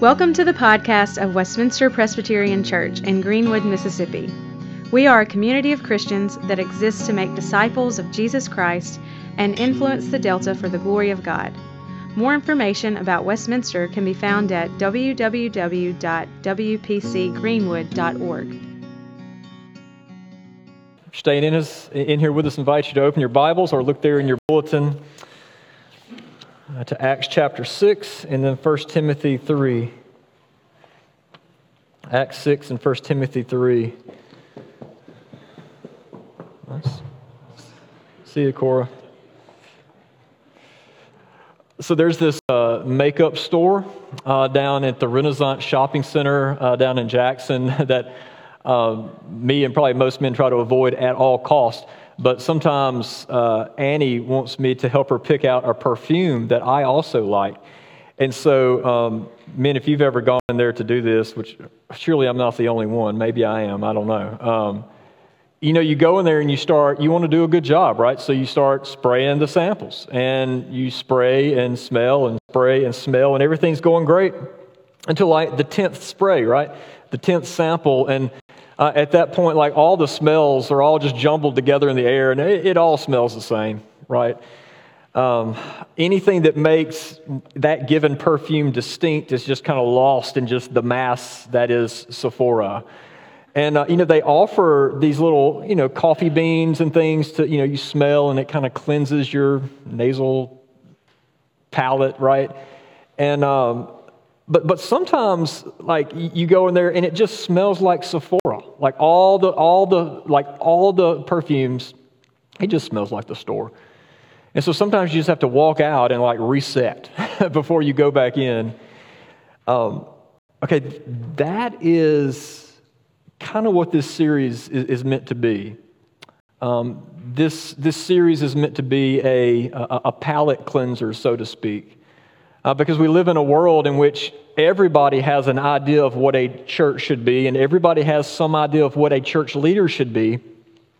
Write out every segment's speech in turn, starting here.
Welcome to the podcast of Westminster Presbyterian Church in Greenwood, Mississippi. We are a community of Christians that exists to make disciples of Jesus Christ and influence the Delta for the glory of God. More information about Westminster can be found at www.wpcgreenwood.org. Staying in, us, in here with us, invite you to open your Bibles or look there in your bulletin uh, to Acts chapter 6 and then 1 Timothy 3. Acts 6 and 1 Timothy 3. Nice. See you, Cora. So there's this uh, makeup store uh, down at the Renaissance Shopping Center uh, down in Jackson that uh, me and probably most men try to avoid at all costs but sometimes uh, Annie wants me to help her pick out a perfume that I also like. And so, um, men, if you've ever gone in there to do this, which surely I'm not the only one, maybe I am, I don't know. Um, you know, you go in there and you start, you want to do a good job, right? So you start spraying the samples and you spray and smell and spray and smell, and everything's going great until like the 10th spray, right? The 10th sample. And uh, at that point, like all the smells are all just jumbled together in the air, and it, it all smells the same, right? Um, anything that makes that given perfume distinct is just kind of lost in just the mass that is Sephora. And, uh, you know, they offer these little, you know, coffee beans and things to, you know, you smell and it kind of cleanses your nasal palate, right? And, um, but, but sometimes, like, you go in there and it just smells like Sephora. Like all the, all the, like all the perfumes, it just smells like the store. And so sometimes you just have to walk out and like reset before you go back in. Um, okay, that is kind of what this series is, is meant to be. Um, this, this series is meant to be a, a, a palate cleanser, so to speak. Uh, because we live in a world in which everybody has an idea of what a church should be, and everybody has some idea of what a church leader should be.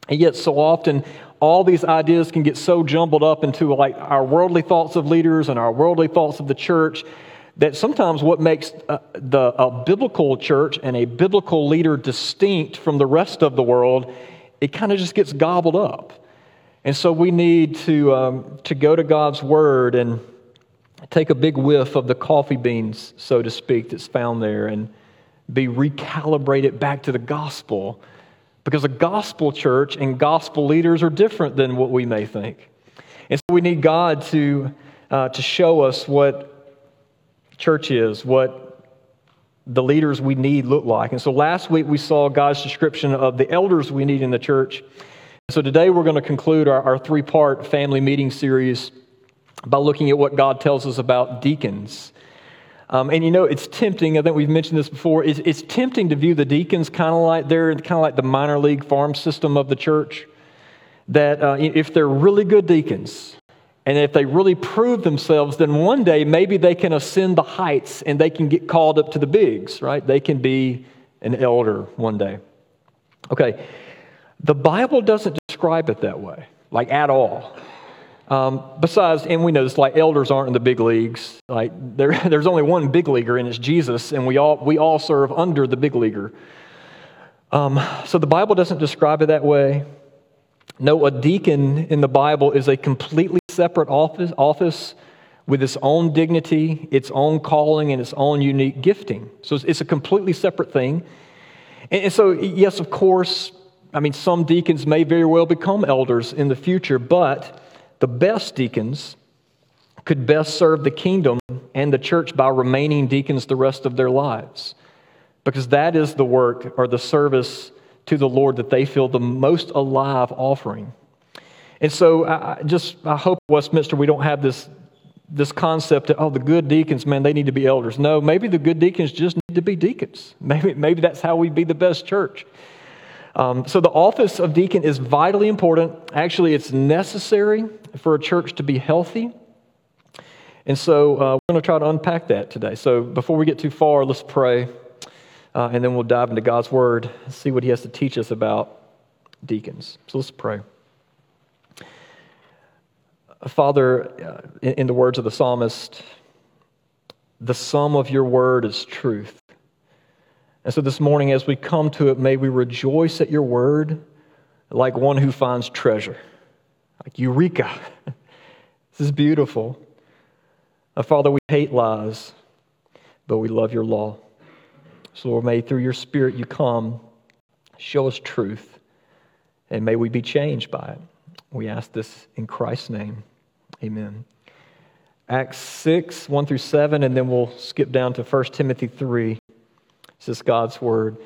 And yet, so often, all these ideas can get so jumbled up into like our worldly thoughts of leaders and our worldly thoughts of the church that sometimes what makes uh, the, a biblical church and a biblical leader distinct from the rest of the world, it kind of just gets gobbled up. And so we need to, um, to go to God's Word and take a big whiff of the coffee beans, so to speak, that's found there and be recalibrated back to the gospel. Because a gospel church and gospel leaders are different than what we may think. And so we need God to, uh, to show us what church is, what the leaders we need look like. And so last week we saw God's description of the elders we need in the church. So today we're going to conclude our, our three part family meeting series by looking at what God tells us about deacons. Um, and you know, it's tempting, I think we've mentioned this before, it's, it's tempting to view the deacons kind of like they're kind of like the minor league farm system of the church. That uh, if they're really good deacons, and if they really prove themselves, then one day maybe they can ascend the heights and they can get called up to the bigs, right? They can be an elder one day. Okay, the Bible doesn't describe it that way, like at all. Um, besides, and we know this, like elders aren't in the big leagues. Like there, there's only one big leaguer, and it's Jesus, and we all we all serve under the big leaguer. Um, so the Bible doesn't describe it that way. No, a deacon in the Bible is a completely separate office, office with its own dignity, its own calling, and its own unique gifting. So it's, it's a completely separate thing. And, and so, yes, of course, I mean, some deacons may very well become elders in the future, but the best deacons could best serve the kingdom and the church by remaining deacons the rest of their lives. Because that is the work or the service to the Lord that they feel the most alive offering. And so I just I hope Westminster we don't have this this concept that oh the good deacons man they need to be elders. No, maybe the good deacons just need to be deacons. Maybe maybe that's how we be the best church. Um, so, the office of deacon is vitally important. Actually, it's necessary for a church to be healthy. And so, uh, we're going to try to unpack that today. So, before we get too far, let's pray, uh, and then we'll dive into God's word and see what He has to teach us about deacons. So, let's pray. Father, uh, in, in the words of the psalmist, The sum of your word is truth. And so this morning, as we come to it, may we rejoice at your word like one who finds treasure, like Eureka. this is beautiful. Uh, Father, we hate lies, but we love your law. So, Lord, may through your Spirit you come, show us truth, and may we be changed by it. We ask this in Christ's name. Amen. Acts 6, 1 through 7, and then we'll skip down to 1 Timothy 3. This is God's word.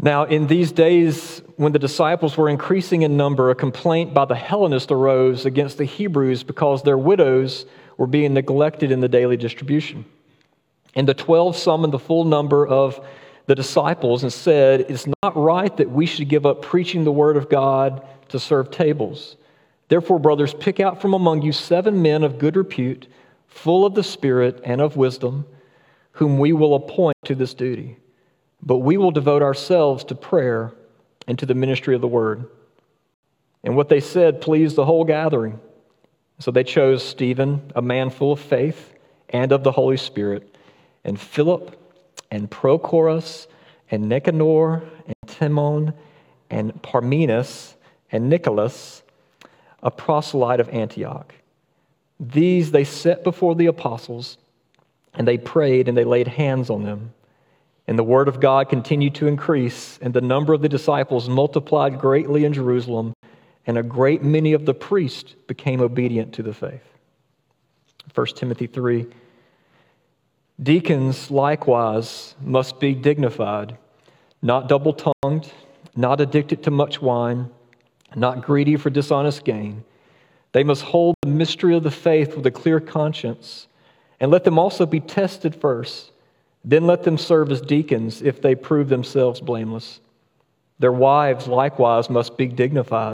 Now, in these days, when the disciples were increasing in number, a complaint by the Hellenists arose against the Hebrews because their widows were being neglected in the daily distribution. And the twelve summoned the full number of the disciples and said, It's not right that we should give up preaching the word of God to serve tables. Therefore, brothers, pick out from among you seven men of good repute, full of the Spirit and of wisdom, whom we will appoint to this duty. But we will devote ourselves to prayer and to the ministry of the word. And what they said pleased the whole gathering. So they chose Stephen, a man full of faith and of the Holy Spirit, and Philip, and Prochorus, and Nicanor, and Timon, and Parmenas, and Nicholas, a proselyte of Antioch. These they set before the apostles, and they prayed and they laid hands on them. And the word of God continued to increase, and the number of the disciples multiplied greatly in Jerusalem and a great many of the priests became obedient to the faith. 1 Timothy 3 Deacons likewise must be dignified, not double tongued, not addicted to much wine, not greedy for dishonest gain. They must hold the mystery of the faith with a clear conscience, and let them also be tested first. Then let them serve as deacons if they prove themselves blameless. Their wives likewise must be dignified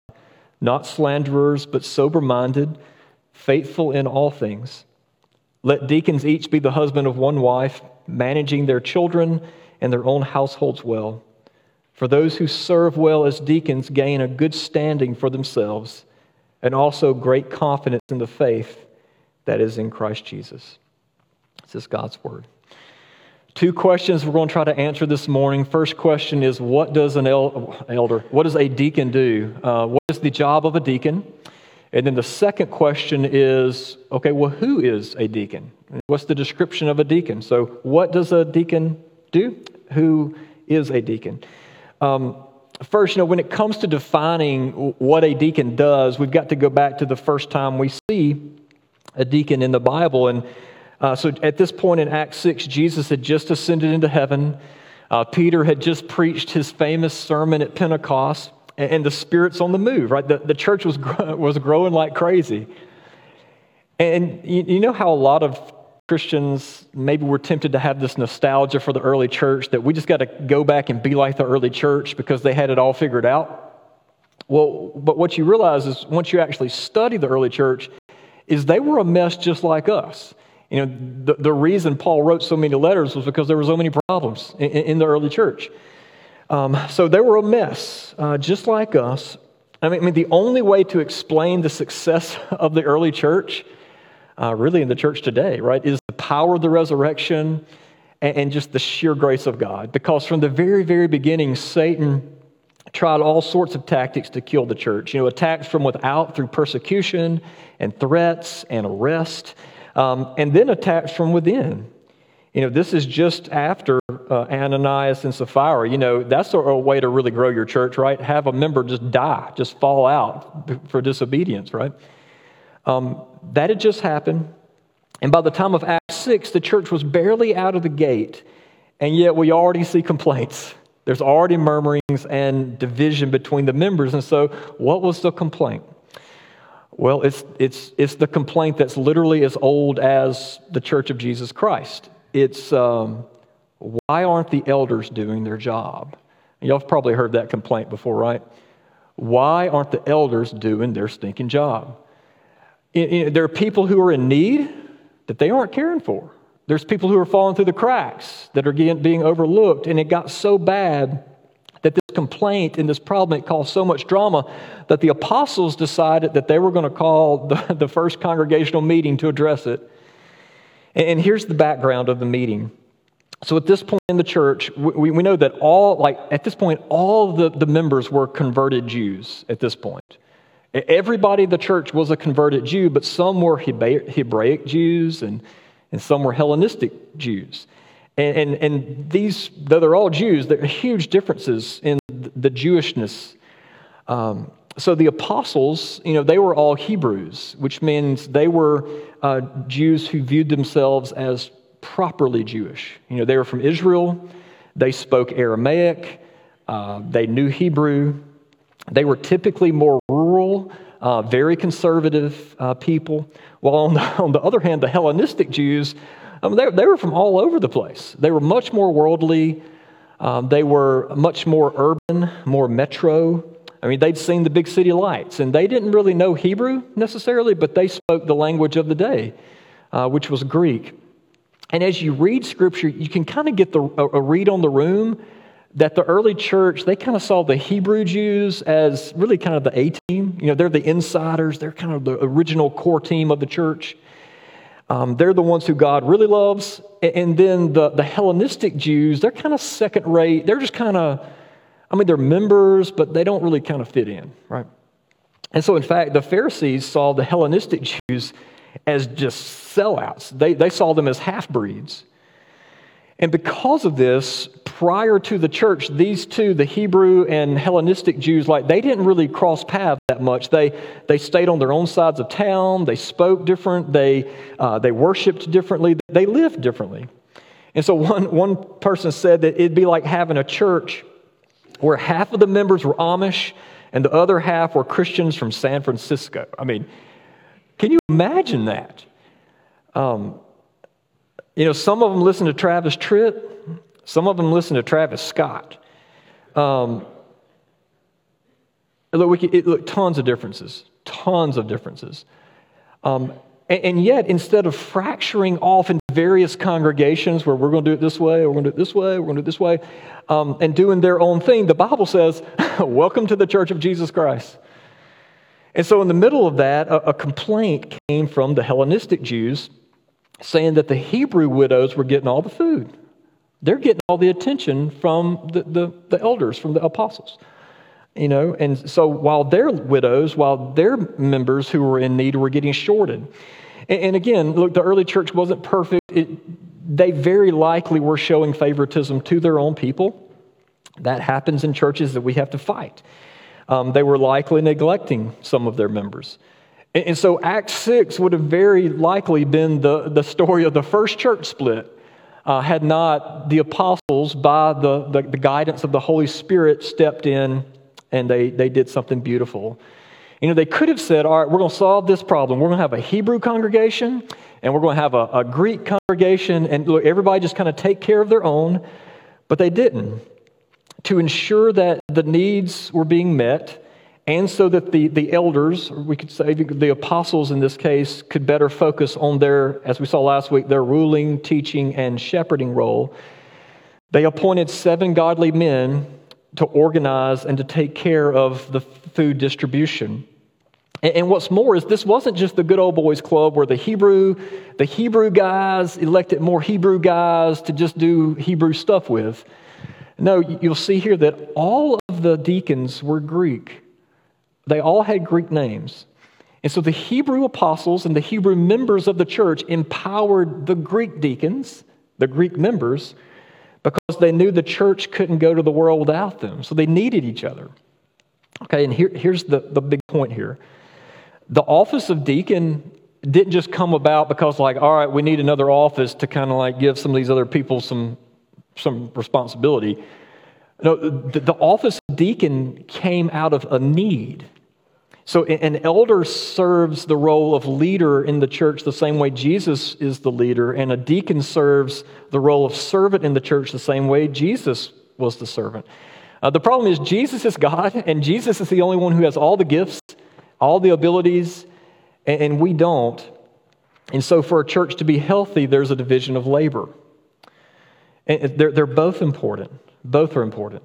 not slanderers, but sober minded, faithful in all things. Let deacons each be the husband of one wife, managing their children and their own households well. For those who serve well as deacons gain a good standing for themselves and also great confidence in the faith that is in Christ Jesus. This is God's word. Two questions we're going to try to answer this morning. First question is What does an elder, what does a deacon do? Uh, what is the job of a deacon? And then the second question is okay, well, who is a deacon? What's the description of a deacon? So, what does a deacon do? Who is a deacon? Um, first, you know, when it comes to defining what a deacon does, we've got to go back to the first time we see a deacon in the Bible. And uh, so at this point in Acts 6, Jesus had just ascended into heaven. Uh, Peter had just preached his famous sermon at Pentecost, and, and the Spirit's on the move, right? The, the church was, was growing like crazy. And you, you know how a lot of Christians maybe we're tempted to have this nostalgia for the early church that we just got to go back and be like the early church because they had it all figured out? Well, but what you realize is once you actually study the early church, is they were a mess just like us. You know, the, the reason Paul wrote so many letters was because there were so many problems in, in the early church. Um, so they were a mess, uh, just like us. I mean, I mean, the only way to explain the success of the early church, uh, really in the church today, right, is the power of the resurrection and, and just the sheer grace of God. Because from the very, very beginning, Satan tried all sorts of tactics to kill the church. You know, attacks from without through persecution and threats and arrest um, and then attacks from within. You know, this is just after uh, Ananias and Sapphira. You know, that's a, a, way to really grow your church, right? Have a member just die, just fall out for disobedience, right? Um, that had just happened. And by the time of Acts 6, the church was barely out of the gate, and yet we already see complaints. There's already murmurings and division between the members. And so, what was the complaint? Well, it's, it's, it's the complaint that's literally as old as the Church of Jesus Christ. It's um, why aren't the elders doing their job? Y'all have probably heard that complaint before, right? Why aren't the elders doing their stinking job? there are people who are in need that they aren't caring for. There's people who are falling through the cracks that are being overlooked, and it got so bad that this complaint and this problem caused so much drama that the apostles decided that they were going to call the, the first congregational meeting to address it And here's the background of the meeting. So at this point in the church, we, we know that all, like at this point, all the, the members were converted Jews at this point. Everybody in the church was a converted Jew, but some were Hebraic Jews and, and some were Hellenistic Jews. And, and, and these, though they're all Jews, there are huge differences in the Jewishness. Um, so the apostles, you know, they were all Hebrews, which means they were uh, Jews who viewed themselves as properly Jewish. You know, they were from Israel, they spoke Aramaic, uh, they knew Hebrew, they were typically more rural, uh, very conservative uh, people. While on the, on the, other hand, the Hellenistic Jews, um, they, they, were from all over the place. They were much more worldly, um, they were much more urban, more metro. I mean, they'd seen the big city lights, and they didn't really know Hebrew necessarily, but they spoke the language of the day, uh, which was Greek. And as you read Scripture, you can kind of get the, a read on the room that the early church, they kind of saw the Hebrew Jews as really kind of the A team. You know, they're the insiders, they're kind of the original core team of the church. Um, they're the ones who God really loves. And then the, the Hellenistic Jews, they're kind of second rate. They're just kind of, I mean, they're members, but they don't really kind of fit in, right? And so, in fact, the Pharisees saw the Hellenistic Jews as just sellouts. They, they saw them as half breeds. And because of this, prior to the church, these two, the Hebrew and Hellenistic Jews, like they didn't really cross paths that much. They, they stayed on their own sides of town, they spoke different, they, uh, they worshiped differently, they lived differently. And so one, one person said that it'd be like having a church where half of the members were Amish and the other half were Christians from San Francisco. I mean, can you imagine that? Um, you know, some of them listen to Travis Tritt, some of them listen to Travis Scott. Um, look, we it, look, tons of differences, tons of differences. Um, and, and, yet, instead of fracturing off into various congregations where we're going to do it this way, or we're going to do it this way, we're going to do it this way, um, and doing their own thing, the Bible says, Welcome to the church of Jesus Christ. And so, in the middle of that, a, a, complaint came from the Hellenistic Jews saying that the Hebrew widows were getting all the food. They're getting all the attention from the, the, the elders, from the apostles. You know, and so while their widows, while their members who were in need were getting shorted. And, and again, look, the early church wasn't perfect. It, they very likely were showing favoritism to their own people. That happens in churches that we have to fight um, they were likely neglecting some of their members. And, and so Acts 6 would have very likely been the, the story of the first church split. Uh, had not the apostles, by the, the, the, guidance of the Holy Spirit, stepped in and they, they did something beautiful. You know, they could have said, All right, we're going to solve this problem. We're going to have a Hebrew congregation and we're going to have a, a Greek congregation, and look, everybody just kind of take care of their own. But they didn't to ensure that the needs were being met and so that the, the elders, we could say the apostles in this case, could better focus on their, as we saw last week, their ruling, teaching, and shepherding role, they appointed seven godly men to organize and to take care of the food distribution. And, and what's more is this wasn't just the good old boys club where the Hebrew, the Hebrew guys elected more Hebrew guys to just do Hebrew stuff with. No, you'll see here that all of the deacons were Greek. They all had Greek names. And so the Hebrew apostles and the Hebrew members of the church empowered the Greek deacons, the Greek members, because they knew the church couldn't go to the world without them. So they needed each other. Okay, and here, here's the, the big point here the office of deacon didn't just come about because, like, all right, we need another office to kind of like give some of these other people some some responsibility. No, the, the office of deacon came out of a need. So, an elder serves the role of leader in the church the same way Jesus is the leader, and a deacon serves the role of servant in the church the same way Jesus was the servant. Uh, the problem is, Jesus is God, and Jesus is the only one who has all the gifts, all the abilities, and, and we don't. And so, for a church to be healthy, there's a division of labor. And they're, they're both important. Both are important.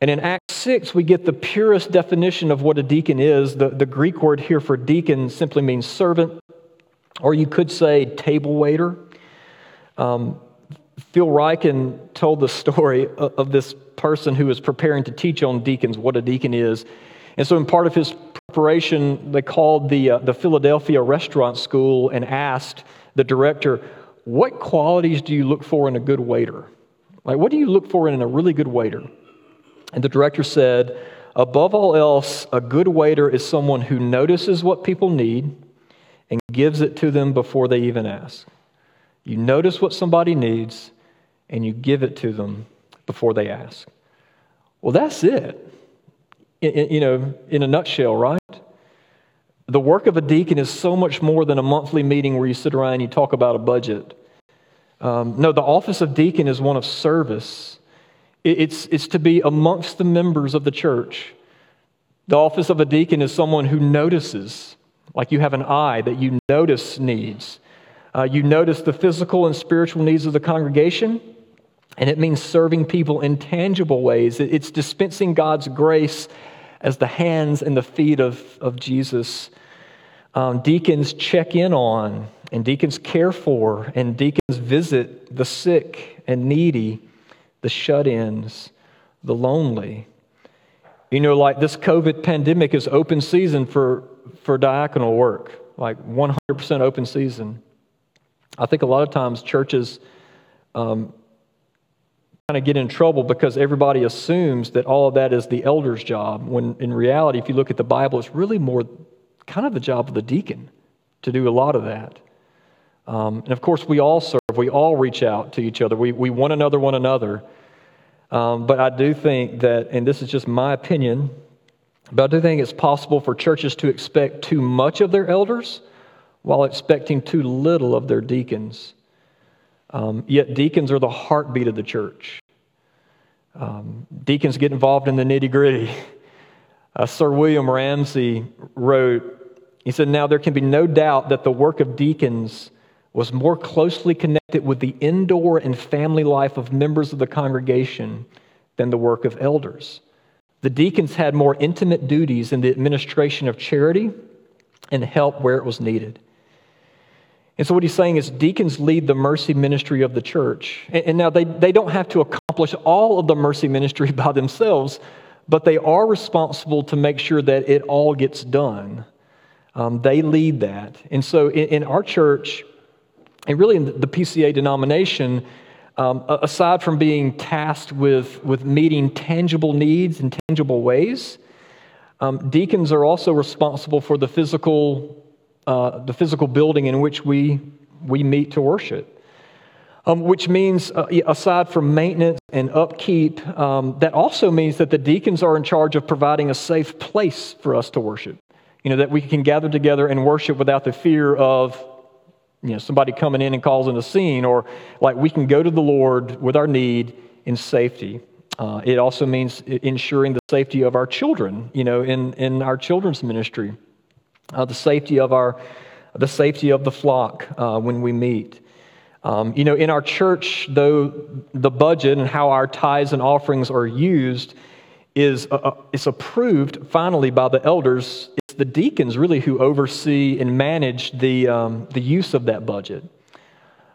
And in Acts 6, we get the purest definition of what a deacon is. The, the Greek word here for deacon simply means servant, or you could say table waiter. Um, Phil Ryken told the story of this person who was preparing to teach on deacons, what a deacon is. And so, in part of his preparation, they called the, uh, the Philadelphia Restaurant School and asked the director, What qualities do you look for in a good waiter? Like, what do you look for in a really good waiter? And the director said, Above all else, a good waiter is someone who notices what people need and gives it to them before they even ask. You notice what somebody needs and you give it to them before they ask. Well, that's it. In, you know, in a nutshell, right? The work of a deacon is so much more than a monthly meeting where you sit around and you talk about a budget. Um, no, the office of deacon is one of service. It's, it's to be amongst the members of the church. The office of a deacon is someone who notices, like you have an eye that you notice needs. Uh, you notice the physical and spiritual needs of the congregation, and it means serving people in tangible ways. It's dispensing God's grace as the hands and the feet of, of Jesus. Um, deacons check in on, and deacons care for, and deacons visit the sick and needy, the shut ins, the lonely. You know, like this COVID pandemic is open season for, for diaconal work, like 100% open season. I think a lot of times churches um, kind of get in trouble because everybody assumes that all of that is the elder's job, when in reality, if you look at the Bible, it's really more kind of the job of the deacon to do a lot of that. Um, and of course, we all serve, we all reach out to each other, we, we one another, one another. Um, but I do think that, and this is just my opinion, but I do think it's possible for churches to expect too much of their elders while expecting too little of their deacons. Um, yet, deacons are the heartbeat of the church. Um, deacons get involved in the nitty gritty. Uh, Sir William Ramsay wrote, he said, Now there can be no doubt that the work of deacons was more closely connected with the indoor and family life of members of the congregation than the work of elders. The deacons had more intimate duties in the administration of charity and help where it was needed. And so, what he's saying is, deacons lead the mercy ministry of the church. And, now they, they don't have to accomplish all of the mercy ministry by themselves, but they are responsible to make sure that it all gets done. Um, they lead that. And so, in, in, our church, and really in the PCA denomination, um, aside from being tasked with, with meeting tangible needs in tangible ways, um, deacons are also responsible for the physical uh, the physical building in which we, we meet to worship. Um, which means, uh, aside from maintenance and upkeep, um, that also means that the deacons are in charge of providing a safe place for us to worship. You know, that we can gather together and worship without the fear of, you know, somebody coming in and causing a scene, or like we can go to the Lord with our need in safety. Uh, it also means ensuring the safety of our children, you know, in, in our children's ministry uh, the safety of our, the safety of the flock uh, when we meet. Um, you know, in our church, though the budget and how our tithes and offerings are used is uh, uh, is approved finally by the elders. The deacons really who oversee and manage the um, the use of that budget.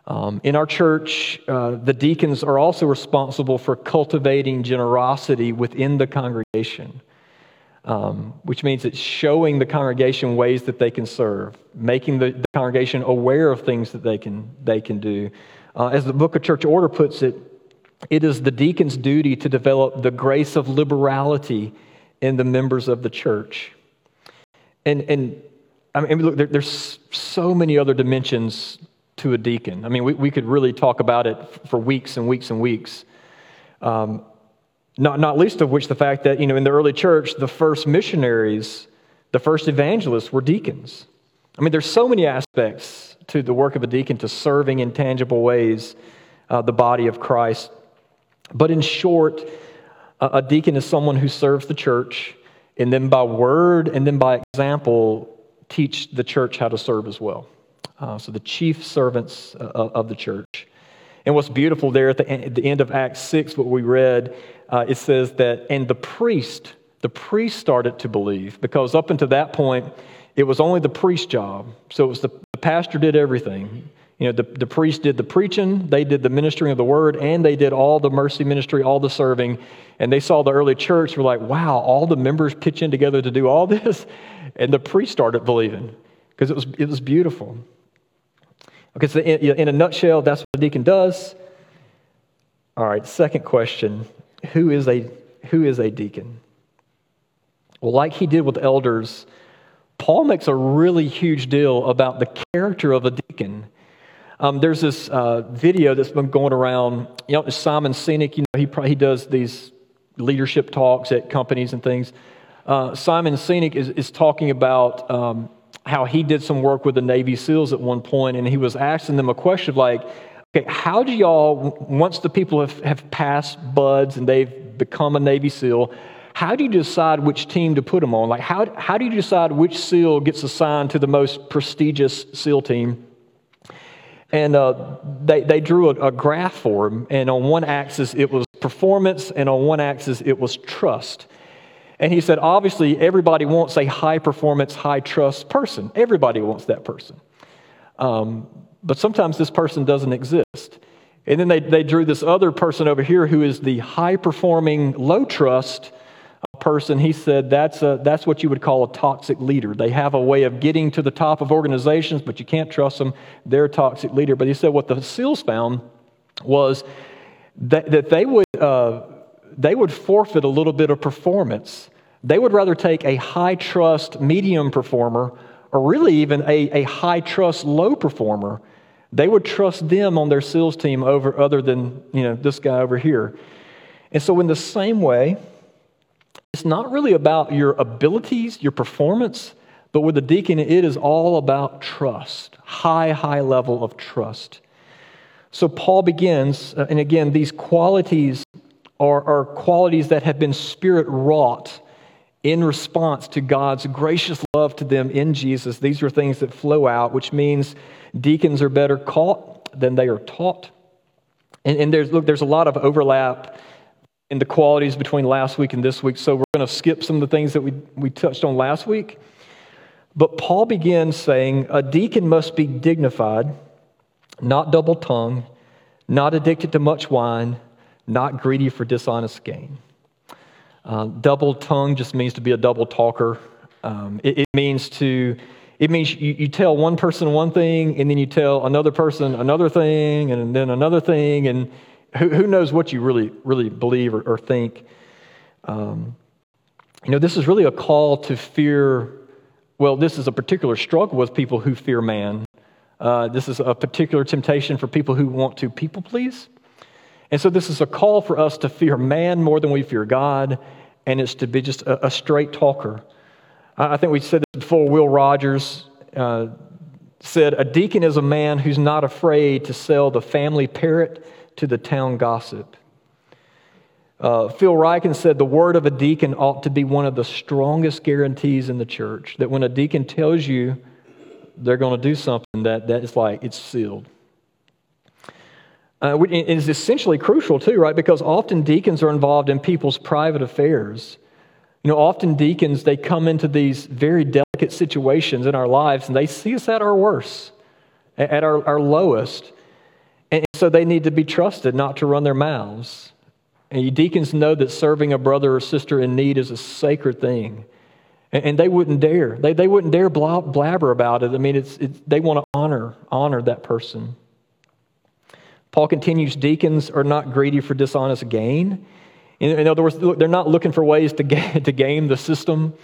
Um, in our church, uh, the deacons are also responsible for cultivating generosity within the congregation um, which means it's showing the congregation ways that they can serve, making the, the congregation aware of things that they can, they can do. Uh, as the book of church order puts it, it is the deacon's duty to develop the grace of liberality in the members of the church. And, and I mean, look, there, there's so many other dimensions to a deacon. I mean, we, we could really talk about it for weeks and weeks and weeks. Um, not, not least of which the fact that, you know, in the early church, the first missionaries, the first evangelists were deacons. I mean, there's so many aspects to the work of a deacon to serving in tangible ways uh, the body of Christ. But in short, a deacon is someone who serves the church and then by word and then by example teach the church how to serve as well. Uh, so the chief servants uh, of the church. And what's beautiful there at the, at the end of Acts 6, what we read, uh, it says that, and the priest, the priest started to believe because up until that point, it was only the priest's job. So it was the, the pastor did everything. You know, the, the priest did the preaching, they did the ministering of the word, and they did all the mercy ministry, all the serving. And they saw the early church were like, wow, all the members pitch in together to do all this. And the priest started believing because it was, it was beautiful. Okay, so in, in a nutshell, that's what a deacon does. All right, second question who is a, who is a deacon? Well, like he did with elders, Paul makes a really huge deal about the character of a deacon. Um, there's this uh, video that's been going around. You know, Simon Sinek, you know, he, he does these leadership talks at companies and things. Uh, Simon Sinek is, is talking about um, how he did some work with the Navy SEALs at one point, and he was asking them a question like, okay, how do y'all, once the people have, have passed BUD/S and they've become a Navy SEAL, how do you decide which team to put them on? Like, how, how do you decide which SEAL gets assigned to the most prestigious SEAL team? And uh, they, they drew a, a graph for him, and on one axis it was performance, and on one axis it was trust. And he said, obviously, everybody wants a high performance, high trust person. Everybody wants that person. Um, but sometimes this person doesn't exist. And then they, they drew this other person over here who is the high performing, low trust person, he said that's, a, that's what you would call a toxic leader. They have a way of getting to the top of organizations, but you can't trust them. They're a toxic leader. But he said what the SEALs found was that, that they, would, uh, they would forfeit a little bit of performance. They would rather take a high trust medium performer or really even a, a high trust low performer. They would trust them on their SEALs team over other than you know, this guy over here. And so, in the same way, it's not really about your abilities, your performance, but with the deacon, it is all about trust, high, high level of trust. So Paul begins, uh, and again, these qualities are, are qualities that have been spirit wrought in response to God's gracious love to them in Jesus. These are things that flow out, which means deacons are better caught than they are taught. And, and there's, look, there's a lot of overlap in the qualities between last week and this week. So we're going to skip some of the things that we, we touched on last week. But Paul begins saying a deacon must be dignified, not double tongued, not addicted to much wine, not greedy for dishonest gain. Uh, double tongue just means to be a double talker. Um, it, it, means to, it means you, you tell one person one thing and then you tell another person another thing and then another thing and who, who knows what you really, really believe or, or think? Um, you know, this is really a call to fear. Well, this is a particular struggle with people who fear man. Uh, this is a particular temptation for people who want to people please. And so, this is a call for us to fear man more than we fear God, and it's to be just a, a straight talker. I, I think we said this before. Will Rogers uh, said, A deacon is a man who's not afraid to sell the family parrot to the town gossip. Uh, Phil Ryken said the word of a deacon ought to be one of the strongest guarantees in the church. That when a deacon tells you they're going to do something, that, that is like it's sealed. Uh, it is essentially crucial, too, right? Because often deacons are involved in people's private affairs. You know, often deacons, they come into these very delicate situations in our lives and they see us at our worst, at our, our lowest. And so they need to be trusted not to run their mouths. And you deacons know that serving a brother or sister in need is a sacred thing. And, they wouldn't dare. They, they wouldn't dare blabber about it. I mean, it's, it's, they want to honor, honor that person. Paul continues deacons are not greedy for dishonest gain. In, in other words, they're not looking for ways to, ga- to game the system.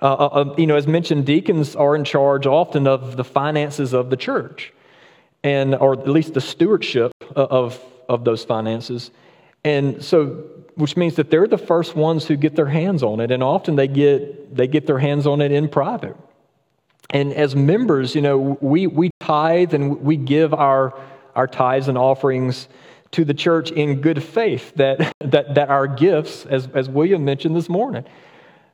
Uh, uh, uh, you know, as mentioned, deacons are in charge often of the finances of the church and or at least the stewardship of, of those finances. And so, which means that they're the first ones who get their hands on it, and often they get they get their hands on it in private. And as members, you know, we we tithe and we give our our tithes and offerings to the church in good faith that that that our gifts, as as William mentioned this morning,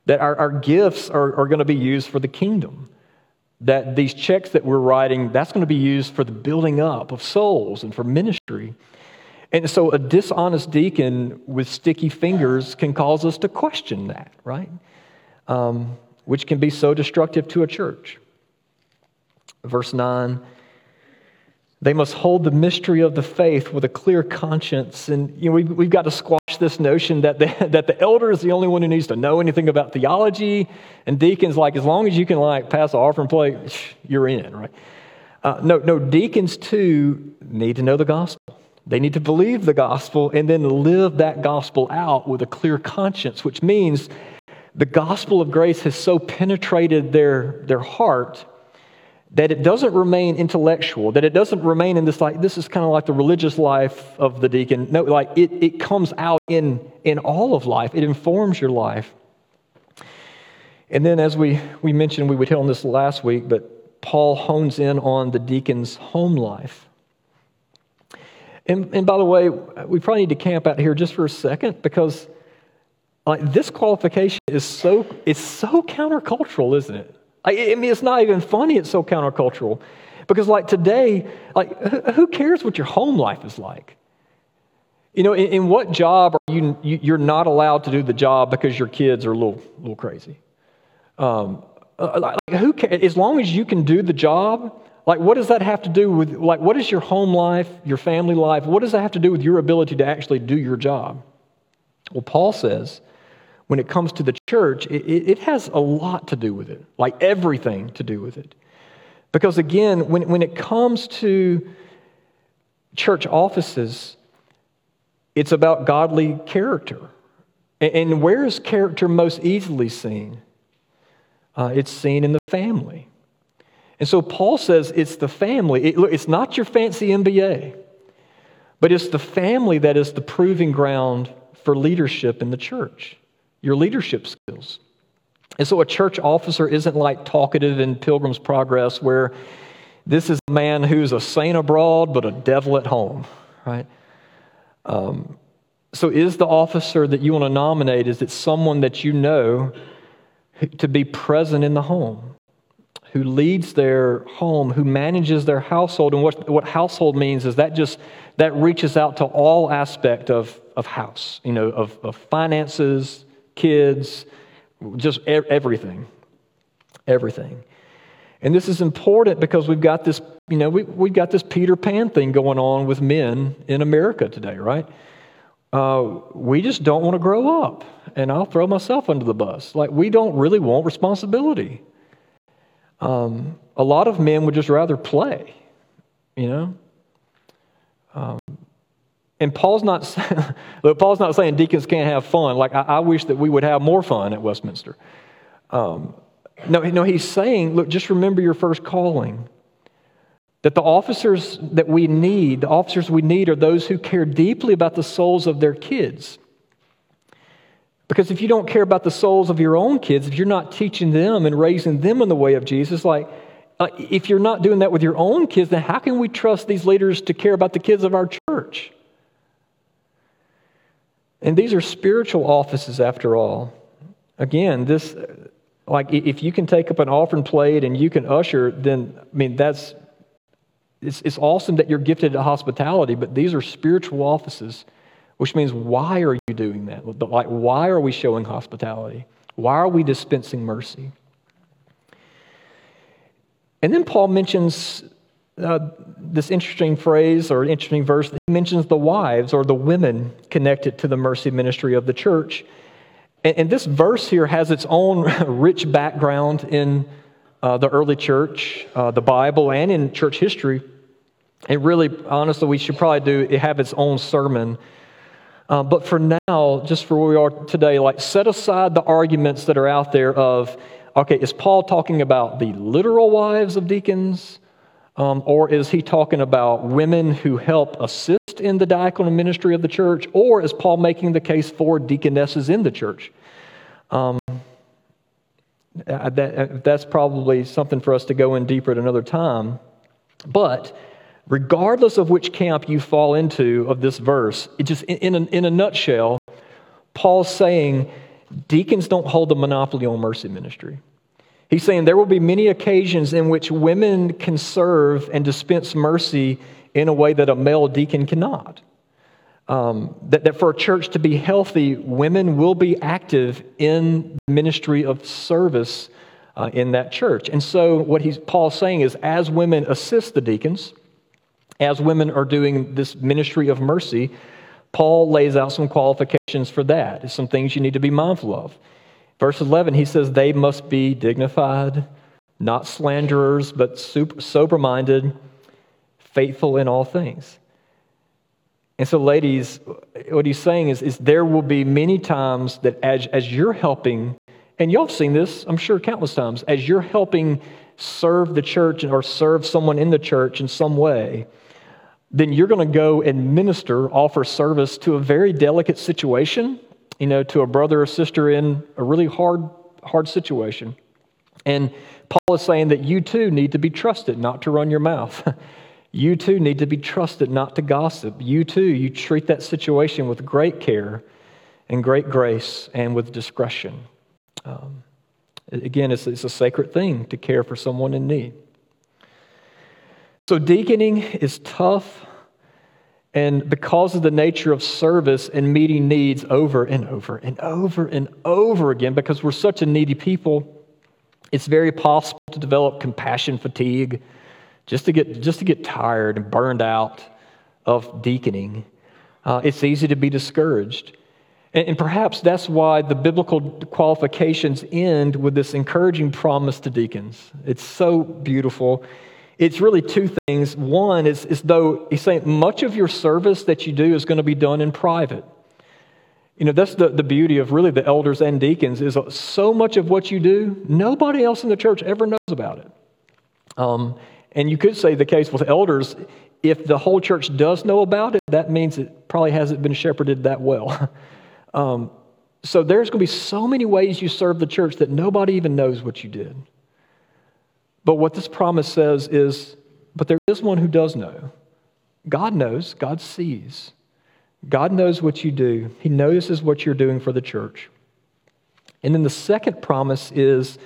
that our, our gifts are, are going to be used for the kingdom that these checks that we're writing, that's going to be used for the building up of souls and for ministry. And so a dishonest deacon with sticky fingers can cause us to question that, right? Um, which can be so destructive to a church. Verse 9 They must hold the mystery of the faith with a clear conscience. And you know, we've, we've got to squash this notion that the, that the elder is the only one who needs to know anything about theology. And deacons, like, as long as you can, like, pass the offering plate, you're in, right? Uh, no, no, deacons too need to know the gospel. They need to believe the gospel and then live that gospel out with a clear conscience, which means the gospel of grace has so penetrated their, their heart that it doesn't remain intellectual, that it doesn't remain in this like, this is kind of like the religious life of the deacon. No, like it, it comes out in, in all of life, it informs your life. And then, as we, we mentioned, we would hit on this last week, but Paul hones in on the deacon's home life. And, and by the way, we probably need to camp out here just for a second because like this qualification is so it's so countercultural, isn't it? I, I mean, it's not even funny. It's so countercultural because, like today, like who cares what your home life is like? You know, in, in what job are you, you? are not allowed to do the job because your kids are a little, little crazy. Um, uh, like, who cares? As long as you can do the job, like what does that have to do with? Like, what is your home life, your family life? What does that have to do with your ability to actually do your job? Well, Paul says when it comes to the church, it, it, has a lot to do with it, like everything to do with it. Because again, when, when it comes to church offices, it's about godly character. And, and where is character most easily seen? Uh, it's seen in the family. And so Paul says it's the family. It, it's not your fancy MBA, but it's the family that is the proving ground for leadership in the church your leadership skills. And so a church officer isn't like talkative in Pilgrim's Progress, where this is a man who's a saint abroad but a devil at home, right? Um, so is the officer that you want to nominate, is it someone that you know to be present in the home? Who leads their home, who manages their household, and what, what household means is that just that reaches out to all aspect of, of house, you know, of, of finances, kids, just everything. Everything. And this is important because we've got this, you know, we, we've got this Peter Pan thing going on with men in America today, right? Uh, we just don't want to grow up. And I'll throw myself under the bus. Like, we don't really want responsibility. Um, a lot of men would just rather play, you know? And Paul's not, look, Paul's not saying deacons can't have fun. Like, I, I wish that we would have more fun at Westminster. Um, no, no, he's saying, look, just remember your first calling. That the officers that we need, the officers we need, are those who care deeply about the souls of their kids. Because if you don't care about the souls of your own kids, if you're not teaching them and raising them in the way of Jesus, like, if you're not doing that with your own kids, then how can we trust these leaders to care about the kids of our church? And these are spiritual offices after all. Again, this, like, if you can take up an offering plate and you can usher, then, I mean, that's, it's, it's awesome that you're gifted at hospitality, but these are spiritual offices, which means why are you doing that? Like, why are we showing hospitality? Why are we dispensing mercy? And then Paul mentions uh, this interesting phrase or interesting verse that mentions the wives or the women connected to the mercy ministry of the church. And, and this verse here has its own rich background in uh, the early church, uh, the Bible, and in church history. It really, honestly, we should probably do have its own sermon. Uh, but for now, just for where we are today, like set aside the arguments that are out there of, okay, is Paul talking about the literal wives of deacons? Um, or is he talking about women who help assist in the diaconal ministry of the church? Or is Paul making the case for deaconesses in the church? Um, uh, that, uh, that's probably something for us to go in deeper at another time. But regardless of which camp you fall into of this verse, it just in, a, in a nutshell, Paul's saying deacons don't hold the monopoly on mercy ministry. He's saying there will be many occasions in which women can serve and dispense mercy in a way that a male deacon cannot. Um, that, that for a church to be healthy, women will be active in the ministry of service uh, in that church. And so, what he's, Paul's saying is, as women assist the deacons, As women are doing this ministry of mercy, Paul lays out some qualifications for that, some things you need to be mindful of. Verse 11, he says, They must be dignified, not slanderers, but sober minded, faithful in all things. And so, ladies, what he's saying is, is there will be many times that as, as you're helping, and y'all have seen this, I'm sure, countless times, as you're helping serve the church or serve someone in the church in some way, then you're going to go and minister, offer service to a very delicate situation, you know, to a brother or sister in a really hard, hard situation. And Paul is saying that you too need to be trusted not to run your mouth. You too need to be trusted not to gossip. You too, you treat that situation with great care and great grace and with discretion. Um, again, it's, it's a sacred thing to care for someone in need. So, deaconing is tough, and because of the nature of service and meeting needs over and over and over and over again, because we're such a needy people, it's very possible to develop compassion fatigue just to get, just to get tired and burned out of deaconing. Uh, it's easy to be discouraged. And, and perhaps that's why the biblical qualifications end with this encouraging promise to deacons. It's so beautiful. It's really two things. One is, is though he's saying much of your service that you do is going to be done in private. You know, that's the, the beauty of really the elders and deacons is so much of what you do, nobody else in the church ever knows about it. Um, and you could say the case with elders, if the whole church does know about it, that means it probably hasn't been shepherded that well. um, so there's going to be so many ways you serve the church that nobody even knows what you did. But what this promise says is, but there is one who does know. God knows, God sees. God knows what you do, He notices what you're doing for the church. And then the second promise is,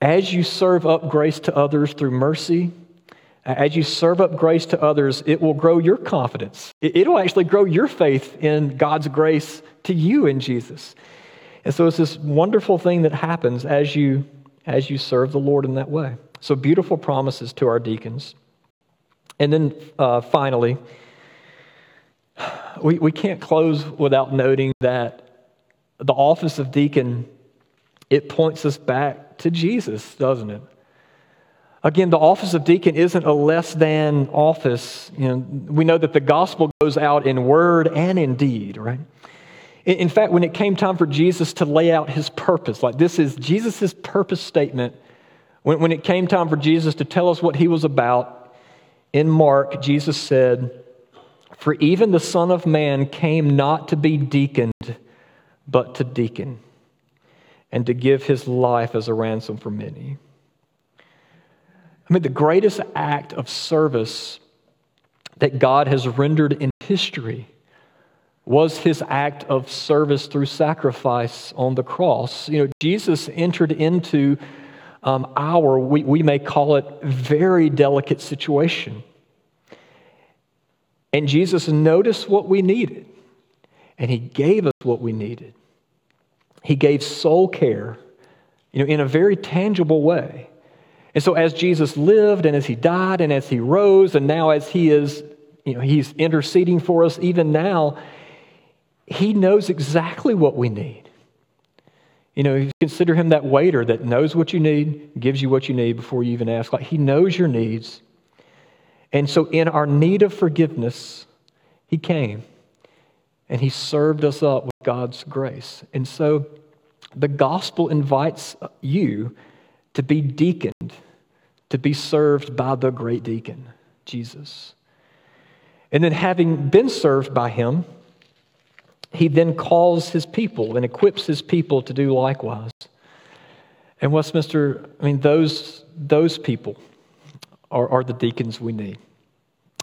as you serve up grace to others through mercy, as you serve up grace to others, it will grow your confidence. It'll actually grow your faith in God's grace to you in Jesus. And so it's this wonderful thing that happens as you, as you serve the Lord in that way. So, beautiful promises to our deacons. And then uh, finally, we, we can't close without noting that the office of deacon, it points us back to Jesus, doesn't it? Again, the office of deacon isn't a less than office. You know, we know that the gospel goes out in word and in deed, right? In fact, when it came time for Jesus to lay out his purpose, like this is Jesus' purpose statement, when, when it came time for Jesus to tell us what he was about, in Mark, Jesus said, For even the Son of Man came not to be deaconed, but to deacon and to give his life as a ransom for many. I mean, the greatest act of service that God has rendered in history was his act of service through sacrifice on the cross. You know, Jesus entered into um, our, we, we may call it, very delicate situation. And Jesus noticed what we needed, and he gave us what we needed. He gave soul care, you know, in a very tangible way. And so as Jesus lived and as he died and as he rose and now as he is, you know, he's interceding for us even now, he knows exactly what we need. You know, consider him that waiter that knows what you need, gives you what you need before you even ask. Like he knows your needs. And so in our need of forgiveness, he came and he served us up with God's grace. And so the gospel invites you to be deaconed, to be served by the great deacon, Jesus. And then, having been served by him, he then calls his people and equips his people to do likewise. And Westminster, I mean, those, those people are, are the deacons we need.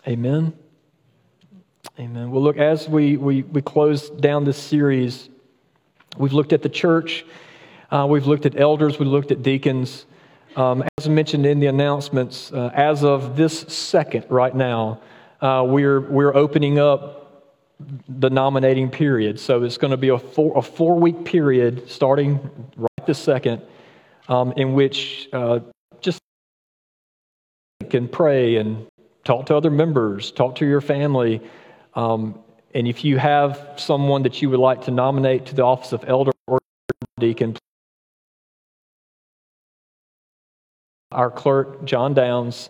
Amen. Amen. Well, look, as we, we, we close down this series, we've looked at the church, uh, we've looked at elders, we looked at deacons. Um, as mentioned in the announcements, uh, as of this second, right now, uh, we're, we're opening up the nominating period. So it's going to be a four, a four week period starting right this second um, in which uh, just can pray and talk to other members, talk to your family. Um, and if you have someone that you would like to nominate to the office of elder or deacon, our clerk, John Downs,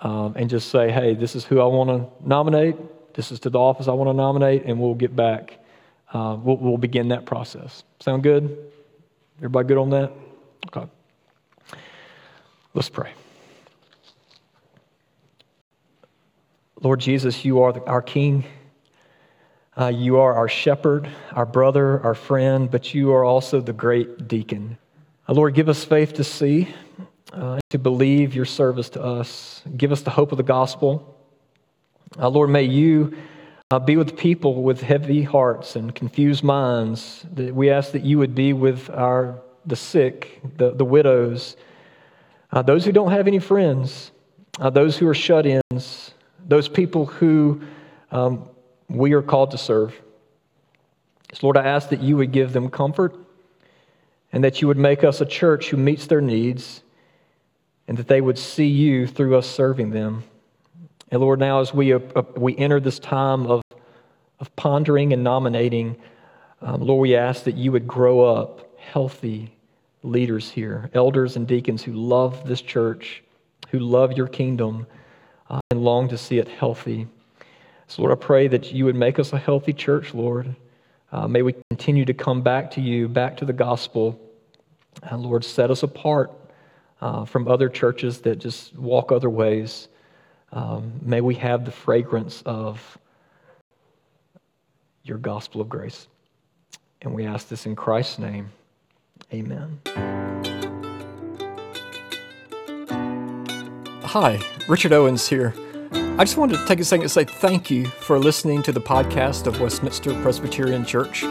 um, and just say, hey, this is who I want to nominate. This is to the office I want to nominate, and we'll get back. Uh, we'll, we'll begin that process. Sound good? Everybody good on that? Okay. Let's pray. Lord Jesus, you are the, our King. Uh, you are our shepherd, our brother, our friend, but you are also the great deacon. Uh, Lord, give us faith to see, uh, to believe your service to us. Give us the hope of the gospel. Uh, Lord, may you uh, be with people with heavy hearts and confused minds. We ask that you would be with our the sick, the, the widows, uh, those who don't have any friends, uh, those who are shut ins, those people who um, we are called to serve. So, Lord, I ask that you would give them comfort and that you would make us a church who meets their needs and that they would see you through us serving them. And Lord, now as we, uh, uh we enter this time of, of pondering and nominating, um, Lord, we ask that you would grow up healthy leaders here, elders and deacons who love this church, who love your kingdom, uh, and long to see it healthy. So, Lord, I pray that you would make us a healthy church, Lord. Uh, may we continue to come back to you, back to the gospel. And Lord, set us apart uh, from other churches that just walk other ways. Um, may we have the fragrance of your gospel of grace. And we ask this in Christ's name. Amen. Hi, Richard Owens here. I just wanted to take a second to say thank you for listening to the podcast of Westminster Presbyterian Church.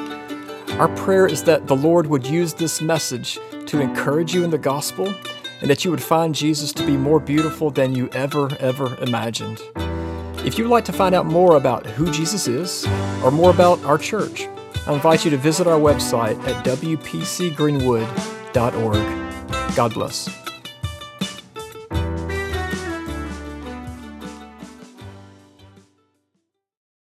Our prayer is that the Lord would use this message to encourage you in the gospel and that you would find Jesus to be more beautiful than you ever, ever imagined. If you'd like to find out more about who Jesus is or more about our church, I invite you to visit our website at wpcgreenwood.org. God bless.